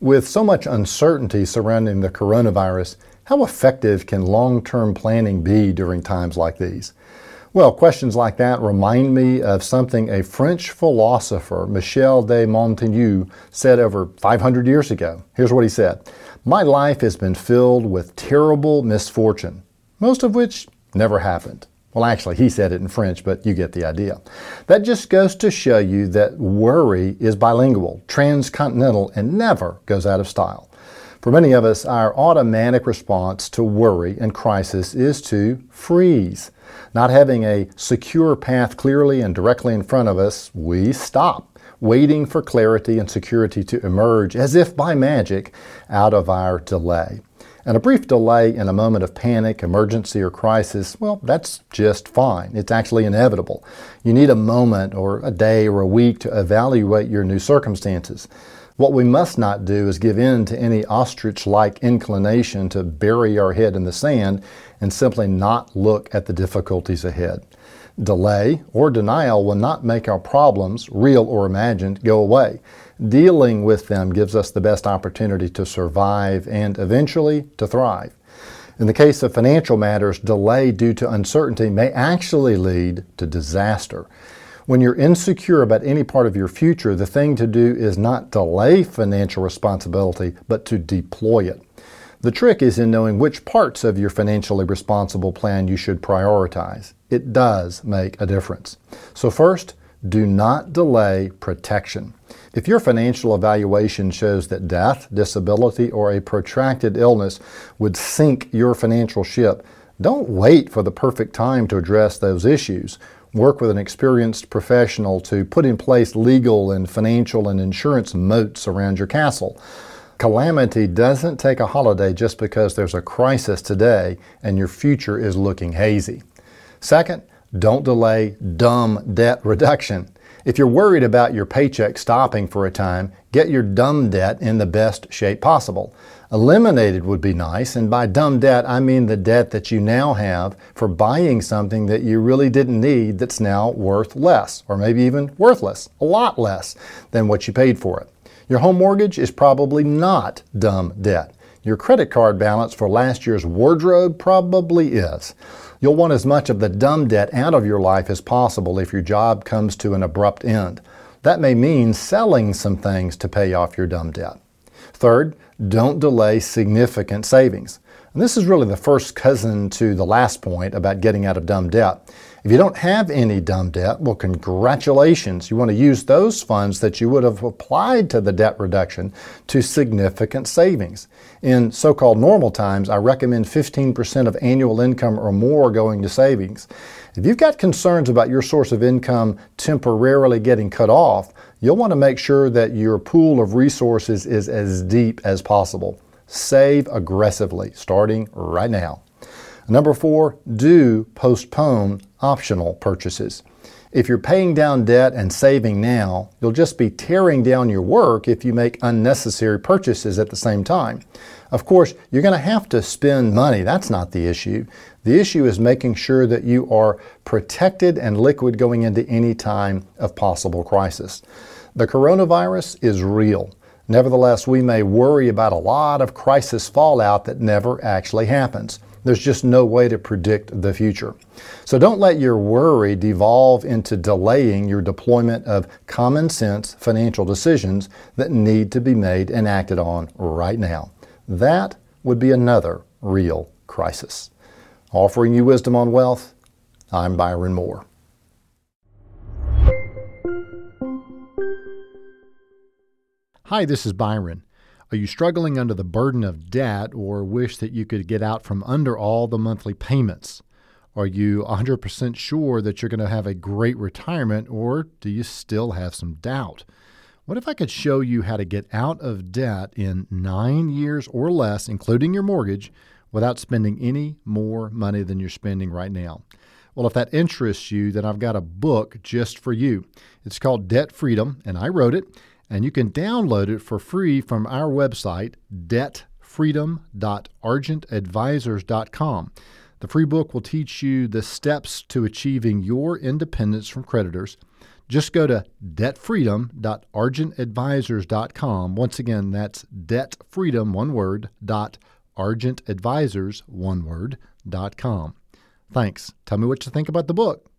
With so much uncertainty surrounding the coronavirus, how effective can long term planning be during times like these? Well, questions like that remind me of something a French philosopher, Michel de Montaigne, said over 500 years ago. Here's what he said My life has been filled with terrible misfortune, most of which never happened. Well, actually, he said it in French, but you get the idea. That just goes to show you that worry is bilingual, transcontinental, and never goes out of style. For many of us, our automatic response to worry and crisis is to freeze. Not having a secure path clearly and directly in front of us, we stop, waiting for clarity and security to emerge as if by magic out of our delay. And a brief delay in a moment of panic, emergency, or crisis, well, that's just fine. It's actually inevitable. You need a moment or a day or a week to evaluate your new circumstances. What we must not do is give in to any ostrich like inclination to bury our head in the sand and simply not look at the difficulties ahead. Delay or denial will not make our problems, real or imagined, go away. Dealing with them gives us the best opportunity to survive and eventually to thrive. In the case of financial matters, delay due to uncertainty may actually lead to disaster. When you're insecure about any part of your future, the thing to do is not delay financial responsibility, but to deploy it. The trick is in knowing which parts of your financially responsible plan you should prioritize. It does make a difference. So, first, do not delay protection. If your financial evaluation shows that death, disability, or a protracted illness would sink your financial ship, don't wait for the perfect time to address those issues. Work with an experienced professional to put in place legal and financial and insurance moats around your castle. Calamity doesn't take a holiday just because there's a crisis today and your future is looking hazy. Second, don't delay dumb debt reduction. If you're worried about your paycheck stopping for a time, get your dumb debt in the best shape possible. Eliminated would be nice, and by dumb debt, I mean the debt that you now have for buying something that you really didn't need that's now worth less, or maybe even worthless, a lot less than what you paid for it. Your home mortgage is probably not dumb debt. Your credit card balance for last year's wardrobe probably is. You'll want as much of the dumb debt out of your life as possible if your job comes to an abrupt end. That may mean selling some things to pay off your dumb debt. Third, don't delay significant savings. And this is really the first cousin to the last point about getting out of dumb debt. If you don't have any dumb debt, well, congratulations. You want to use those funds that you would have applied to the debt reduction to significant savings. In so called normal times, I recommend 15% of annual income or more going to savings. If you've got concerns about your source of income temporarily getting cut off, you'll want to make sure that your pool of resources is as deep as possible. Save aggressively, starting right now. Number four, do postpone optional purchases. If you're paying down debt and saving now, you'll just be tearing down your work if you make unnecessary purchases at the same time. Of course, you're going to have to spend money. That's not the issue. The issue is making sure that you are protected and liquid going into any time of possible crisis. The coronavirus is real. Nevertheless, we may worry about a lot of crisis fallout that never actually happens. There's just no way to predict the future. So don't let your worry devolve into delaying your deployment of common sense financial decisions that need to be made and acted on right now. That would be another real crisis. Offering you wisdom on wealth, I'm Byron Moore. Hi, this is Byron. Are you struggling under the burden of debt or wish that you could get out from under all the monthly payments? Are you 100% sure that you're going to have a great retirement or do you still have some doubt? What if I could show you how to get out of debt in nine years or less, including your mortgage, without spending any more money than you're spending right now? Well, if that interests you, then I've got a book just for you. It's called Debt Freedom, and I wrote it and you can download it for free from our website, debtfreedom.argentadvisors.com. The free book will teach you the steps to achieving your independence from creditors, Just go to debtfreedom.argentadvisors.com. Once again, that's debtfreedom, one word, dot argentadvisors, one word, dot com. Thanks. Tell me what you think about the book.